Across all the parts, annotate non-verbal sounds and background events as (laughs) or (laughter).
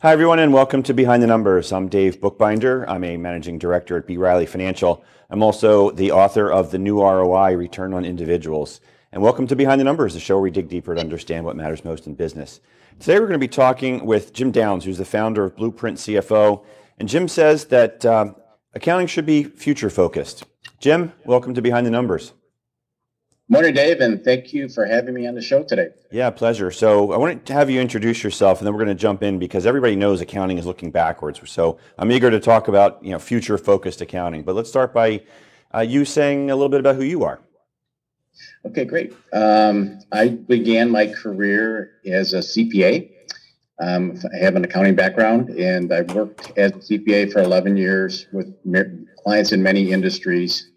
Hi, everyone, and welcome to Behind the Numbers. I'm Dave Bookbinder. I'm a managing director at B. Riley Financial. I'm also the author of The New ROI Return on Individuals. And welcome to Behind the Numbers, the show where we dig deeper to understand what matters most in business. Today, we're going to be talking with Jim Downs, who's the founder of Blueprint CFO. And Jim says that um, accounting should be future focused. Jim, welcome to Behind the Numbers. Morning, Dave, and thank you for having me on the show today. Yeah, pleasure. So I wanted to have you introduce yourself, and then we're going to jump in because everybody knows accounting is looking backwards. So I'm eager to talk about you know future-focused accounting. But let's start by uh, you saying a little bit about who you are. Okay, great. Um, I began my career as a CPA. Um, I have an accounting background, and I worked as a CPA for 11 years with clients in many industries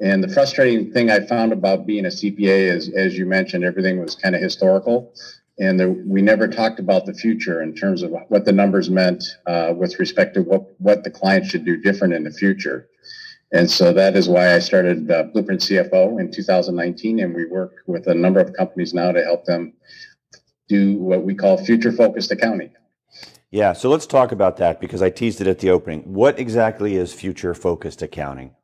and the frustrating thing I found about being a CPA is, as you mentioned, everything was kind of historical. And we never talked about the future in terms of what the numbers meant uh, with respect to what, what the client should do different in the future. And so that is why I started uh, Blueprint CFO in 2019. And we work with a number of companies now to help them do what we call future focused accounting. Yeah, so let's talk about that because I teased it at the opening. What exactly is future focused accounting?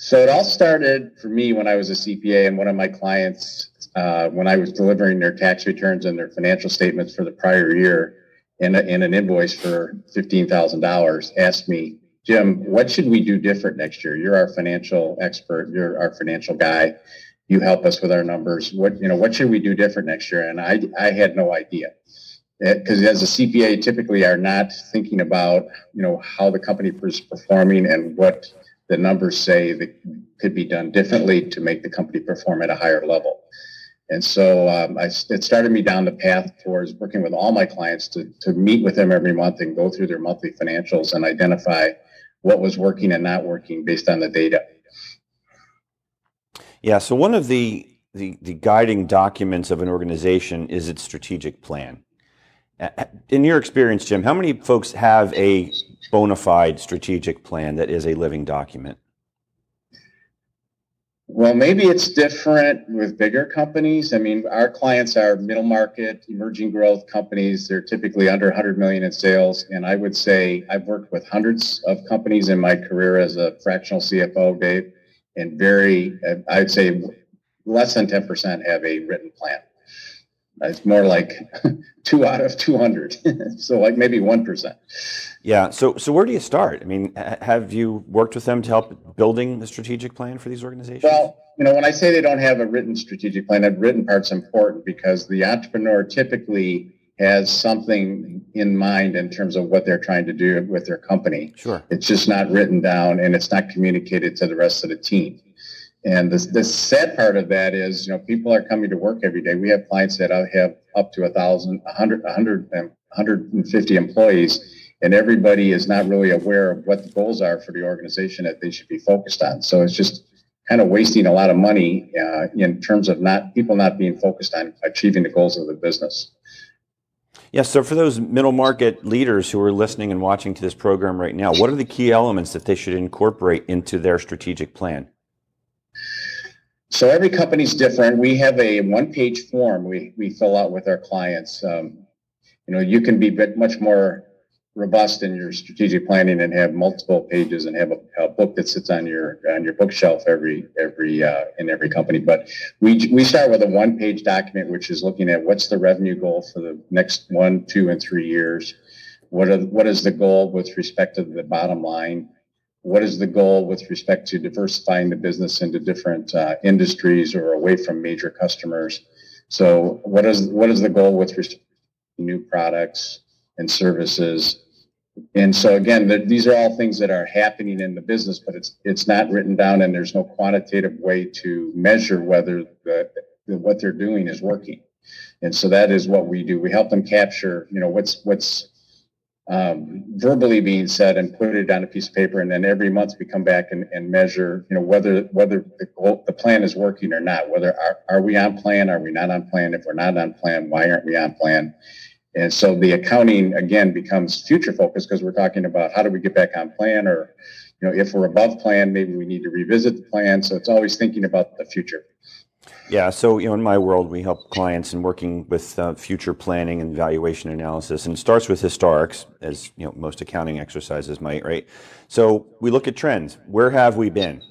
So it all started for me when I was a CPA, and one of my clients, uh, when I was delivering their tax returns and their financial statements for the prior year, and, and an invoice for fifteen thousand dollars, asked me, "Jim, what should we do different next year? You're our financial expert. You're our financial guy. You help us with our numbers. What you know? What should we do different next year?" And I I had no idea because as a CPA, typically are not thinking about you know how the company is performing and what the numbers say that could be done differently to make the company perform at a higher level. And so um, I, it started me down the path towards working with all my clients to, to meet with them every month and go through their monthly financials and identify what was working and not working based on the data. Yeah, so one of the, the, the guiding documents of an organization is its strategic plan. In your experience, Jim, how many folks have a bona fide strategic plan that is a living document? Well, maybe it's different with bigger companies. I mean, our clients are middle market, emerging growth companies. They're typically under 100 million in sales. And I would say I've worked with hundreds of companies in my career as a fractional CFO, Dave, and very, I'd say less than 10% have a written plan. It's more like (laughs) two out of 200. (laughs) so like maybe 1%. Yeah. So, so where do you start? I mean, have you worked with them to help building the strategic plan for these organizations? Well, you know, when I say they don't have a written strategic plan, that written part's important because the entrepreneur typically has something in mind in terms of what they're trying to do with their company. Sure. It's just not written down and it's not communicated to the rest of the team. And the, the sad part of that is, you know, people are coming to work every day. We have clients that have up to a thousand, a hundred, a hundred, um, 150 employees, and everybody is not really aware of what the goals are for the organization that they should be focused on. So it's just kind of wasting a lot of money uh, in terms of not people not being focused on achieving the goals of the business. Yes. So for those middle market leaders who are listening and watching to this program right now, what are the key elements that they should incorporate into their strategic plan? So every company's different. We have a one-page form we, we fill out with our clients. Um, you know, you can be much more robust in your strategic planning and have multiple pages and have a, a book that sits on your on your bookshelf every every uh, in every company. But we we start with a one-page document which is looking at what's the revenue goal for the next one, two, and three years. What are what is the goal with respect to the bottom line? What is the goal with respect to diversifying the business into different uh, industries or away from major customers? So what is what is the goal with respect to new products and services? And so again, the, these are all things that are happening in the business, but it's it's not written down, and there's no quantitative way to measure whether the, what they're doing is working. And so that is what we do. We help them capture, you know, what's what's um, verbally being said and put it on a piece of paper, and then every month we come back and, and measure, you know, whether whether the, the plan is working or not. Whether are, are we on plan? Are we not on plan? If we're not on plan, why aren't we on plan? And so the accounting again becomes future focused because we're talking about how do we get back on plan, or you know, if we're above plan, maybe we need to revisit the plan. So it's always thinking about the future. Yeah. So, you know, in my world, we help clients in working with uh, future planning and valuation analysis, and it starts with historics, as you know, most accounting exercises might, right? So, we look at trends. Where have we been?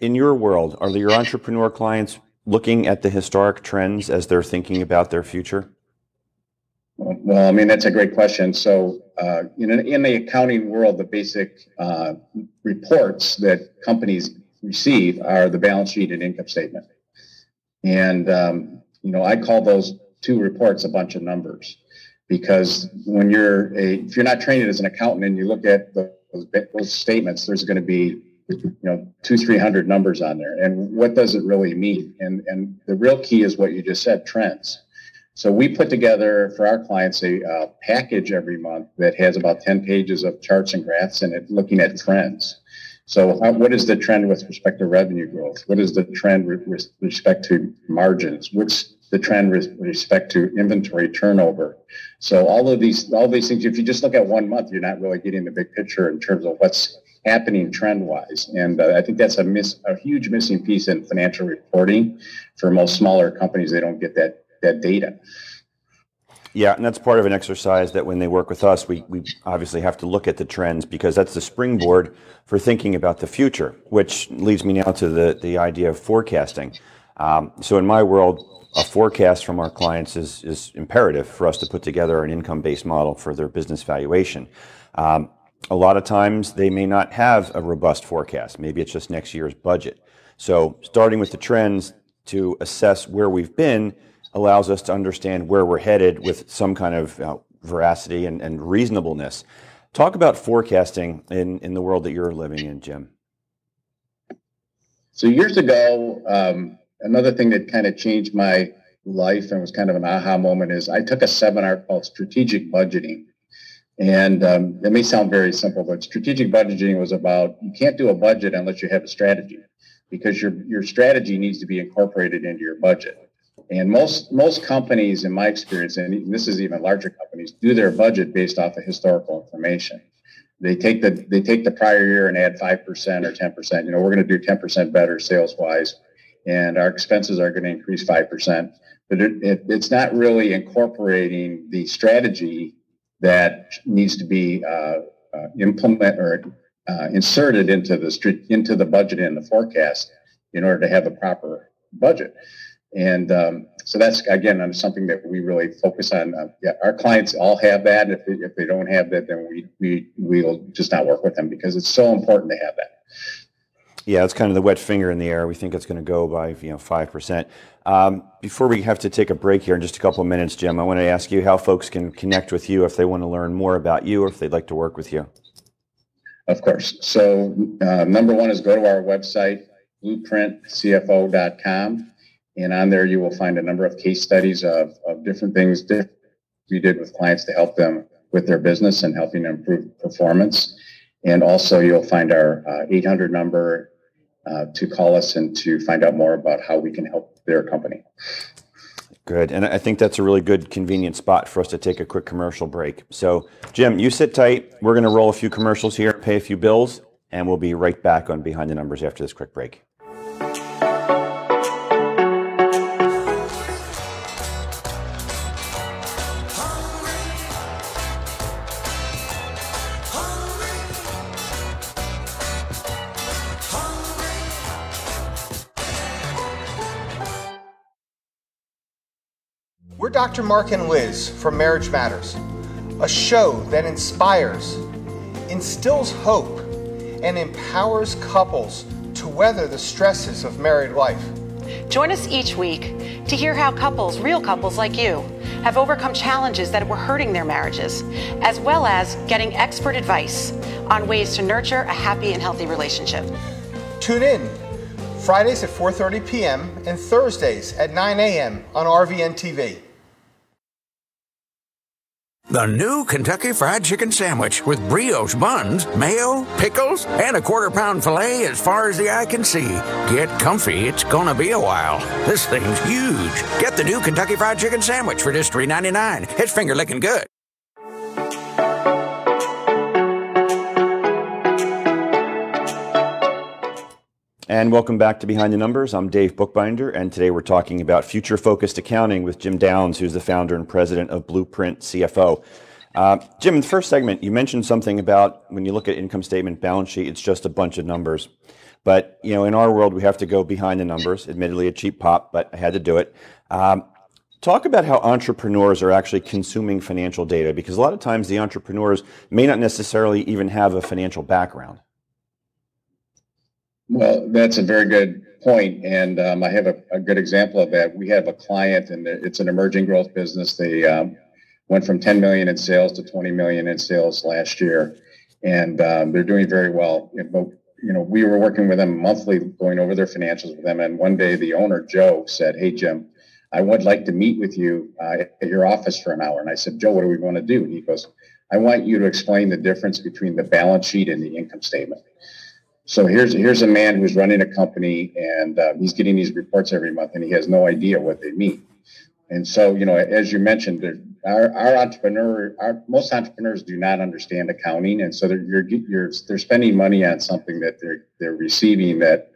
In your world, are your entrepreneur clients looking at the historic trends as they're thinking about their future? Well, I mean, that's a great question. So, uh, in, in the accounting world, the basic uh, reports that companies receive are the balance sheet and income statement. And, um, you know, I call those two reports a bunch of numbers because when you're a, if you're not trained as an accountant and you look at those, those statements, there's going to be, you know, two, 300 numbers on there. And what does it really mean? And, and the real key is what you just said, trends. So we put together for our clients a package every month that has about 10 pages of charts and graphs in it looking at trends. So how, what is the trend with respect to revenue growth? What is the trend with respect to margins? What's the trend with respect to inventory turnover? So all of these, all these things, if you just look at one month, you're not really getting the big picture in terms of what's happening trend wise. And uh, I think that's a miss, a huge missing piece in financial reporting for most smaller companies. They don't get that, that data. Yeah, and that's part of an exercise that when they work with us, we, we obviously have to look at the trends because that's the springboard for thinking about the future, which leads me now to the, the idea of forecasting. Um, so in my world, a forecast from our clients is, is imperative for us to put together an income-based model for their business valuation. Um, a lot of times they may not have a robust forecast. Maybe it's just next year's budget. So starting with the trends to assess where we've been allows us to understand where we're headed with some kind of uh, veracity and, and reasonableness. Talk about forecasting in, in the world that you're living in, Jim. So years ago, um, another thing that kind of changed my life and was kind of an aha moment is I took a seminar called Strategic Budgeting. And um, it may sound very simple, but strategic budgeting was about you can't do a budget unless you have a strategy because your, your strategy needs to be incorporated into your budget. And most most companies, in my experience, and this is even larger companies, do their budget based off of historical information. They take the they take the prior year and add five percent or ten percent. You know, we're going to do ten percent better sales wise, and our expenses are going to increase five percent. But it, it, it's not really incorporating the strategy that needs to be uh, uh, implement or uh, inserted into the into the budget and the forecast in order to have a proper budget. And um, so that's again something that we really focus on. Uh, yeah, our clients all have that. If they, if they don't have that, then we we we'll just not work with them because it's so important to have that. Yeah, it's kind of the wet finger in the air. We think it's going to go by you know five percent. Um, before we have to take a break here in just a couple of minutes, Jim, I want to ask you how folks can connect with you if they want to learn more about you or if they'd like to work with you. Of course. So uh, number one is go to our website blueprintcfo.com and on there, you will find a number of case studies of, of different things we did with clients to help them with their business and helping them improve performance. And also, you'll find our uh, 800 number uh, to call us and to find out more about how we can help their company. Good. And I think that's a really good, convenient spot for us to take a quick commercial break. So, Jim, you sit tight. We're going to roll a few commercials here, pay a few bills, and we'll be right back on Behind the Numbers after this quick break. Dr. Mark and Liz from Marriage Matters, a show that inspires, instills hope, and empowers couples to weather the stresses of married life. Join us each week to hear how couples, real couples like you, have overcome challenges that were hurting their marriages, as well as getting expert advice on ways to nurture a happy and healthy relationship. Tune in Fridays at 4:30 p.m. and Thursdays at 9 a.m. on RVN TV. The new Kentucky Fried Chicken Sandwich with brioche buns, mayo, pickles, and a quarter pound filet as far as the eye can see. Get comfy, it's gonna be a while. This thing's huge. Get the new Kentucky Fried Chicken Sandwich for just $3.99. It's finger licking good. Welcome back to Behind the Numbers. I'm Dave Bookbinder, and today we're talking about future focused accounting with Jim Downs, who's the founder and president of Blueprint CFO. Uh, Jim, in the first segment, you mentioned something about when you look at income statement, balance sheet, it's just a bunch of numbers. But you know, in our world, we have to go behind the numbers. Admittedly, a cheap pop, but I had to do it. Um, talk about how entrepreneurs are actually consuming financial data, because a lot of times the entrepreneurs may not necessarily even have a financial background. Well, that's a very good point, and um, I have a, a, good example of that. We have a client, and it's an emerging growth business. They um, went from 10 million in sales to 20 million in sales last year, and um, they're doing very well. But you know, we were working with them monthly, going over their financials with them, and one day the owner Joe said, "Hey Jim, I would like to meet with you uh, at your office for an hour." And I said, "Joe, what do we want to do?" And he goes, "I want you to explain the difference between the balance sheet and the income statement." So here's here's a man who's running a company and uh, he's getting these reports every month and he has no idea what they mean. And so you know, as you mentioned, our, our entrepreneur, our most entrepreneurs do not understand accounting, and so they're you're, you're they're spending money on something that they're they're receiving that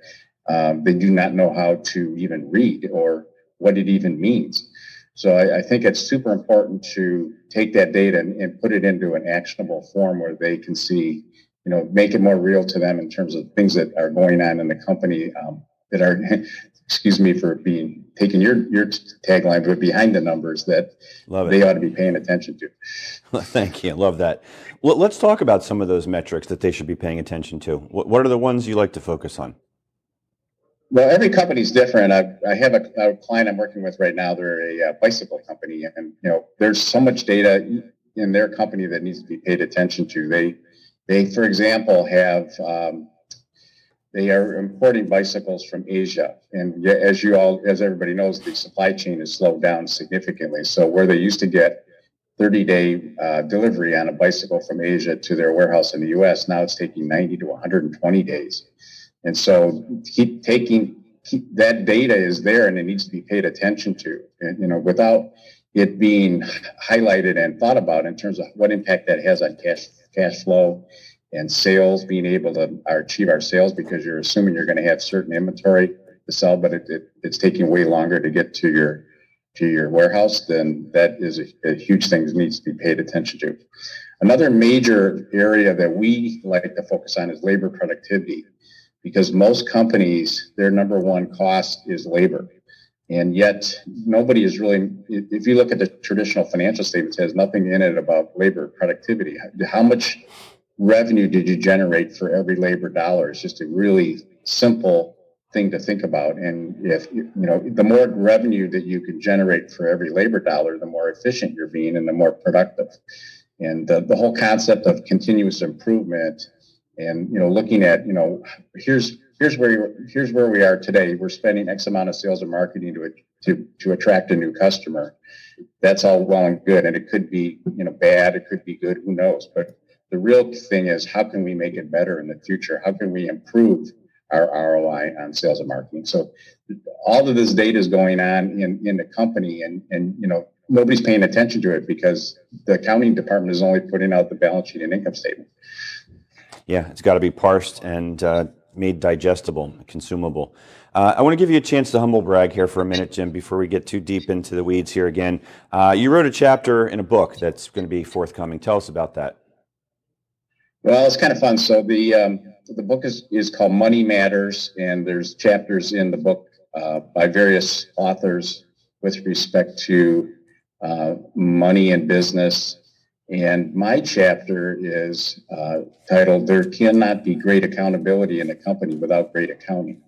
um, they do not know how to even read or what it even means. So I, I, think it's super important to take that data and, and, put it into an actionable form where they can see you know, make it more real to them in terms of things that are going on in the company um, that are, (laughs) excuse me for being taking your your tagline, but behind the numbers that they ought to be paying attention to. (laughs) Thank you, love that. Well, let's talk about some of those metrics that they should be paying attention to. What, what are the ones you like to focus on? Well, every company is different. I, I have a, a, client I'm working with right now. They're a, a bicycle company, and you know, there's so much data in their company that needs to be paid attention to. They they, for example, have um, they are importing bicycles from Asia, and as you all, as everybody knows, the supply chain has slowed down significantly. So where they used to get 30 day uh, delivery on a bicycle from Asia to their warehouse in the U.S., now it's taking 90 to 120 days. And so keep taking keep, that data is there, and it needs to be paid attention to. And, you know, without it being highlighted and thought about in terms of what impact that has on cash cash flow and sales, being able to achieve our sales because you're assuming you're going to have certain inventory to sell, but it, it, it's taking way longer to get to your to your warehouse, then that is a, a, huge thing that needs to be paid attention to. Another major area that we like to focus on is labor productivity, because most companies, their number one cost is labor. And yet, nobody is really, if you look at the traditional financial statements, has nothing in it about labor productivity. How much revenue did you generate for every labor dollar? It's just a really simple thing to think about. And if, you know, the more revenue that you can generate for every labor dollar, the more efficient you're being and the more productive. And the, the whole concept of continuous improvement and, you know, looking at, you know, here's, here's where here's where we are today. We're spending X amount of sales and marketing to to to attract a new customer. That's all well and good, and it could be you know bad, it could be good, who knows? But the real thing is how can we make it better in the future? How can we improve our ROI on sales and marketing? So all of this data is going on in in the company, and and you know nobody's paying attention to it because the accounting department is only putting out the balance sheet and income statement. Yeah, it's got to be parsed and uh, made digestible, consumable. Uh, I want to give you a chance to humble brag here for a minute, Jim, before we get too deep into the weeds here again. Uh, you wrote a chapter in a book that's going to be forthcoming. Tell us about that. Well, it's kind of fun. So the um, the book is is called Money Matters, and there's chapters in the book uh, by various authors with respect to uh, money and business and my chapter is uh, titled There Cannot Be Great Accountability in a Company Without Great Accounting.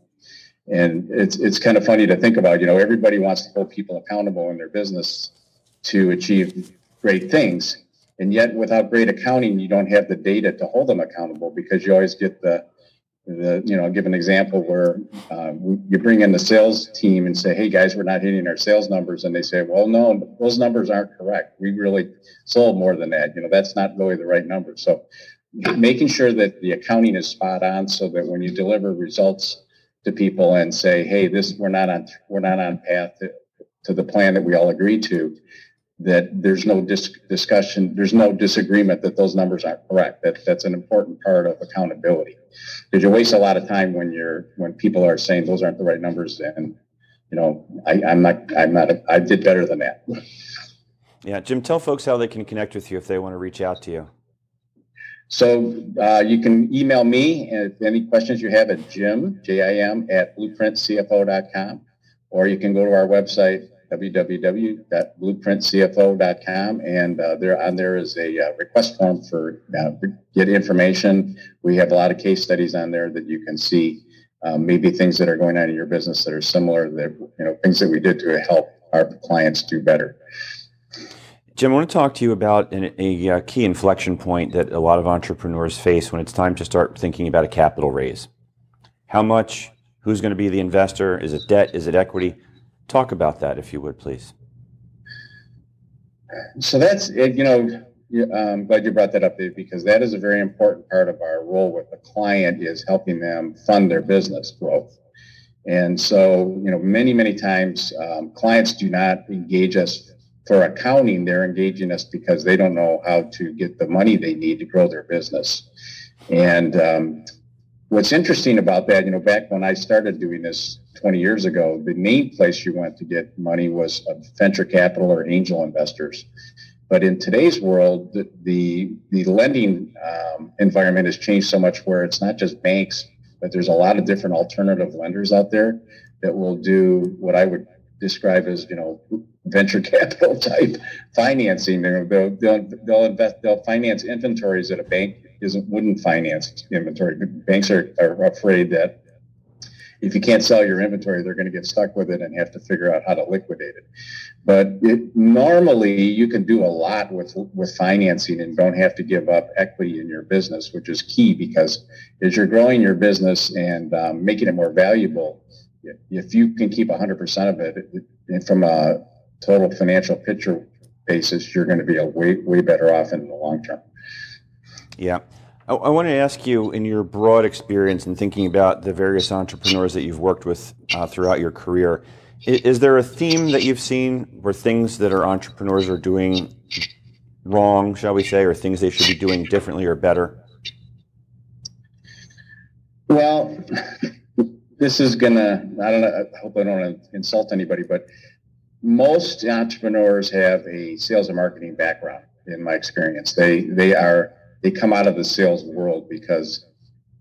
And it's, it's kind of funny to think about, you know, everybody wants to hold people accountable in their business to achieve great things. And yet, without great accounting, you don't have the data to hold them accountable because you always get the the you know I'll give an example where uh, you bring in the sales team and say hey guys we're not hitting our sales numbers and they say well no those numbers aren't correct. We really sold more than that. You know that's not really the right number. So making sure that the accounting is spot on so that when you deliver results to people and say hey this we're not on we're not on path to, to the plan that we all agreed to that there's no dis- discussion there's no disagreement that those numbers aren't correct. That that's an important part of accountability Because you waste a lot of time when you're when people are saying those aren't the right numbers, and you know I, I'm not I'm not a, I did better than that. Yeah, Jim, tell folks how they can connect with you if they want to reach out to you. So uh, you can email me if any questions you have at Jim J I M at blueprintcfo.com, or you can go to our website www.blueprintcfo.com, and uh, there on there is a uh, request form for uh, get information. We have a lot of case studies on there that you can see. Um, maybe things that are going on in your business that are similar, that you know things that we did to help our clients do better. Jim, I want to talk to you about an, a, a key inflection point that a lot of entrepreneurs face when it's time to start thinking about a capital raise. How much? Who's going to be the investor? Is it debt? Is it equity? Talk about that, if you would, please. So that's you know I'm glad you brought that up, because that is a very important part of our role with the client is helping them fund their business growth. And so, you know, many, many times um, clients do not engage us for accounting. They're engaging us because they don't know how to get the money they need to grow their business. And um, what's interesting about that, you know, back when I started doing this 20 years ago, the main place you went to get money was venture capital or angel investors. But in today's world, the the, the lending um, environment has changed so much where it's not just banks, but there's a lot of different alternative lenders out there that will do what I would describe as you know venture (laughs) capital type financing. They'll they'll they'll invest they'll finance inventories that a bank isn't wouldn't finance inventory. Banks are, are afraid that if you can't sell your inventory, they're going to get stuck with it and have to figure out how to liquidate it. But it, normally, you can do a lot with with financing and don't have to give up equity in your business, which is key because as you're growing your business and um, making it more valuable, if you can keep 100% of it, it from a total financial picture basis, you're going to be a way way better off in the long term. Yeah. I, I want to ask you, in your broad experience in thinking about the various entrepreneurs that you've worked with uh, throughout your career, is, is, there a theme that you've seen where things that our entrepreneurs are doing wrong, shall we say, or things they should be doing differently or better? Well, (laughs) this is gonna. I don't know. I hope I don't insult anybody, but most entrepreneurs have a sales and marketing background. In my experience, they they are they come out of the sales world because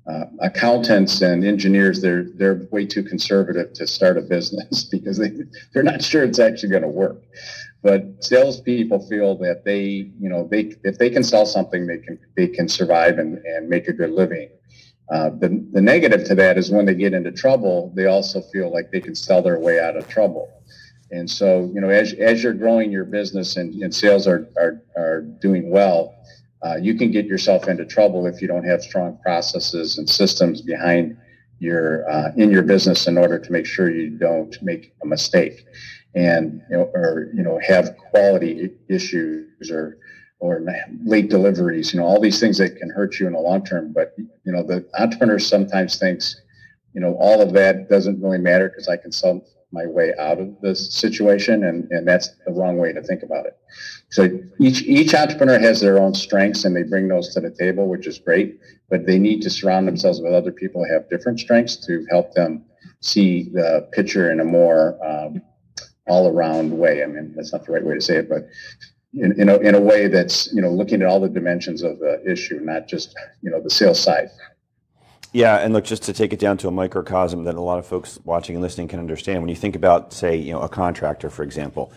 uh, accountants and engineers they're they're way too conservative to start a business (laughs) because they they're not sure it's actually going to work. But salespeople feel that they you know they if they can sell something they can they can survive and, and make a good living. Uh, the, the negative to that is when they get into trouble, they also feel like they can sell their way out of trouble. And so, you know, as, as you're growing your business and, and sales are, are, are doing well, uh, you can get yourself into trouble if you don't have strong processes and systems behind your uh, in your business in order to make sure you don't make a mistake. And you know, or you know have quality issues or or late deliveries you know all these things that can hurt you in the long term. But you know the entrepreneur sometimes thinks you know all of that doesn't really matter because i can sell my way out of this situation and, and that's the wrong way to think about it. So each each entrepreneur has their own strengths and they bring those to the table which is great but they need to surround themselves with other people who have different strengths to help them see the picture in a more um, all around way. I mean that's not the right way to say it but in, in, a, in a way that's you know looking at all the dimensions of the issue not just you know the sales side yeah, and look, just to take it down to a microcosm that a lot of folks watching and listening can understand. When you think about, say, you know, a contractor, for example,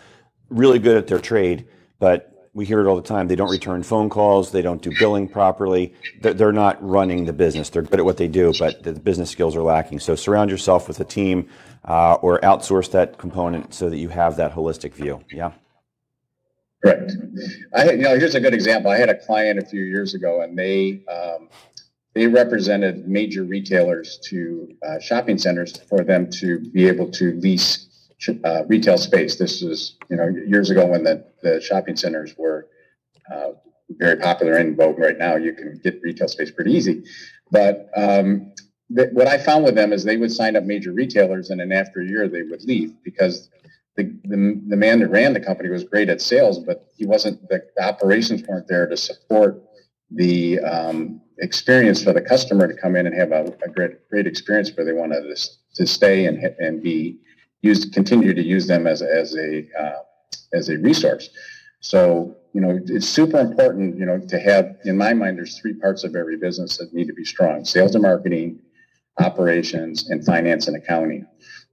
really good at their trade, but we hear it all the time. They don't return phone calls. They don't do billing properly. They're, not running the business. They're good at what they do, but the business skills are lacking. So surround yourself with a team uh, or outsource that component so that you have that holistic view. Yeah. Correct. I you know here's a good example. I had a client a few years ago, and they um, they represented major retailers to uh, shopping centers for them to be able to lease uh, retail space. This was, you know, years ago when the, the shopping centers were uh, very popular in vogue. Right now, you can get retail space pretty easy. But um, th- what I found with them is they would sign up major retailers, and then after a year, they would leave because the, the, the man that ran the company was great at sales, but he wasn't, the, the operations weren't there to support the um, experience for the customer to come in and have a, a great great experience where they want to to stay and and be used continue to use them as as a uh, as a resource. So you know it's super important you know to have in my mind there's three parts of every business that need to be strong: sales and marketing, operations, and finance and accounting.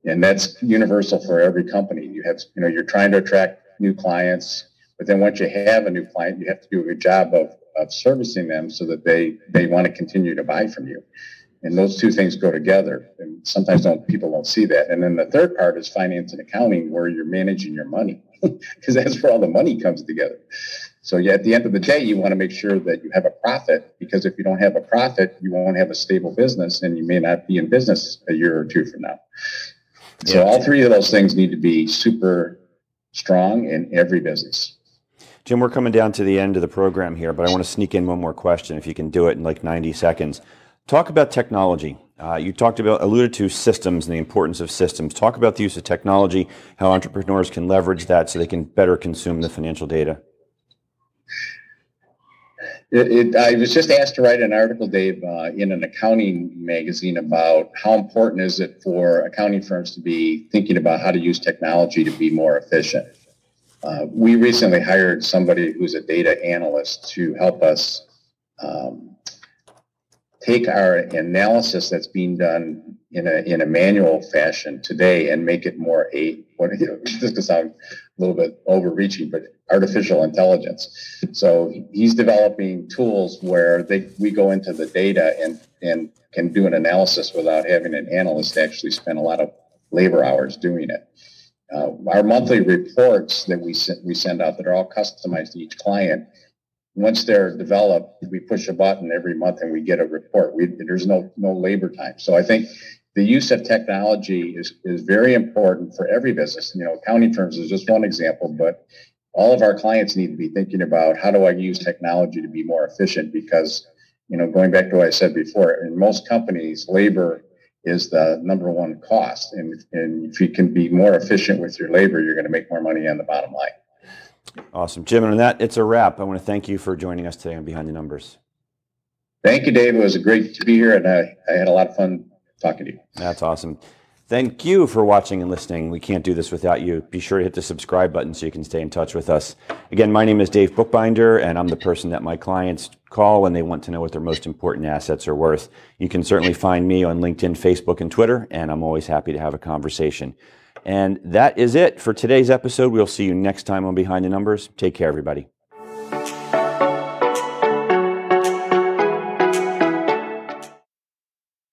And that's universal for every company. You have you know you're trying to attract new clients, but then once you have a new client, you have to do a good job of of servicing them so that they they want to continue to buy from you. And those two things go together. And sometimes don't people don't see that. And then the third part is finance and accounting where you're managing your money (laughs) because that's where all the money comes together. So yeah at the end of the day you want to make sure that you have a profit because if you don't have a profit you won't have a stable business and you may not be in business a year or two from now. So all three of those things need to be super strong in every business Jim, we're coming down to the end of the program here, but I want to sneak in one more question if you can do it in like 90 seconds. Talk about technology. Uh, you talked about, alluded to systems and the importance of systems. Talk about the use of technology, how entrepreneurs can leverage that so they can better consume the financial data. It, it, I was just asked to write an article, Dave, uh, in an accounting magazine about how important is it for accounting firms to be thinking about how to use technology to be more efficient. Uh, we recently hired somebody who's a data analyst to help us um, take our analysis that's being done in a in a manual fashion today and make it more a what (laughs) you know this could sound a little bit overreaching, but artificial intelligence. So he's developing tools where they we go into the data and and can do an analysis without having an analyst actually spend a lot of labor hours doing it. Uh, our monthly reports that we send, we send out that are all customized to each client. Once they're developed, we push a button every month and we get a report. We, there's no no labor time. So I think the use of technology is is very important for every business. You know, accounting firms is just one example, but all of our clients need to be thinking about how do I use technology to be more efficient because you know going back to what I said before, in most companies, labor is the number one cost. And, and if you can be more efficient with your labor, you're going to make more money on the bottom line. Awesome. Jim, and on that, it's a wrap. I want to thank you for joining us today on Behind the Numbers. Thank you, Dave. It was great to be here, and I, I had a lot of fun talking to you. That's awesome. Thank you for watching and listening. We can't do this without you. Be sure to hit the subscribe button so you can stay in touch with us. Again, my name is Dave Bookbinder, and I'm the person that my clients call when they want to know what their most important assets are worth. You can certainly find me on LinkedIn, Facebook, and Twitter, and I'm always happy to have a conversation. And that is it for today's episode. We'll see you next time on Behind the Numbers. Take care, everybody.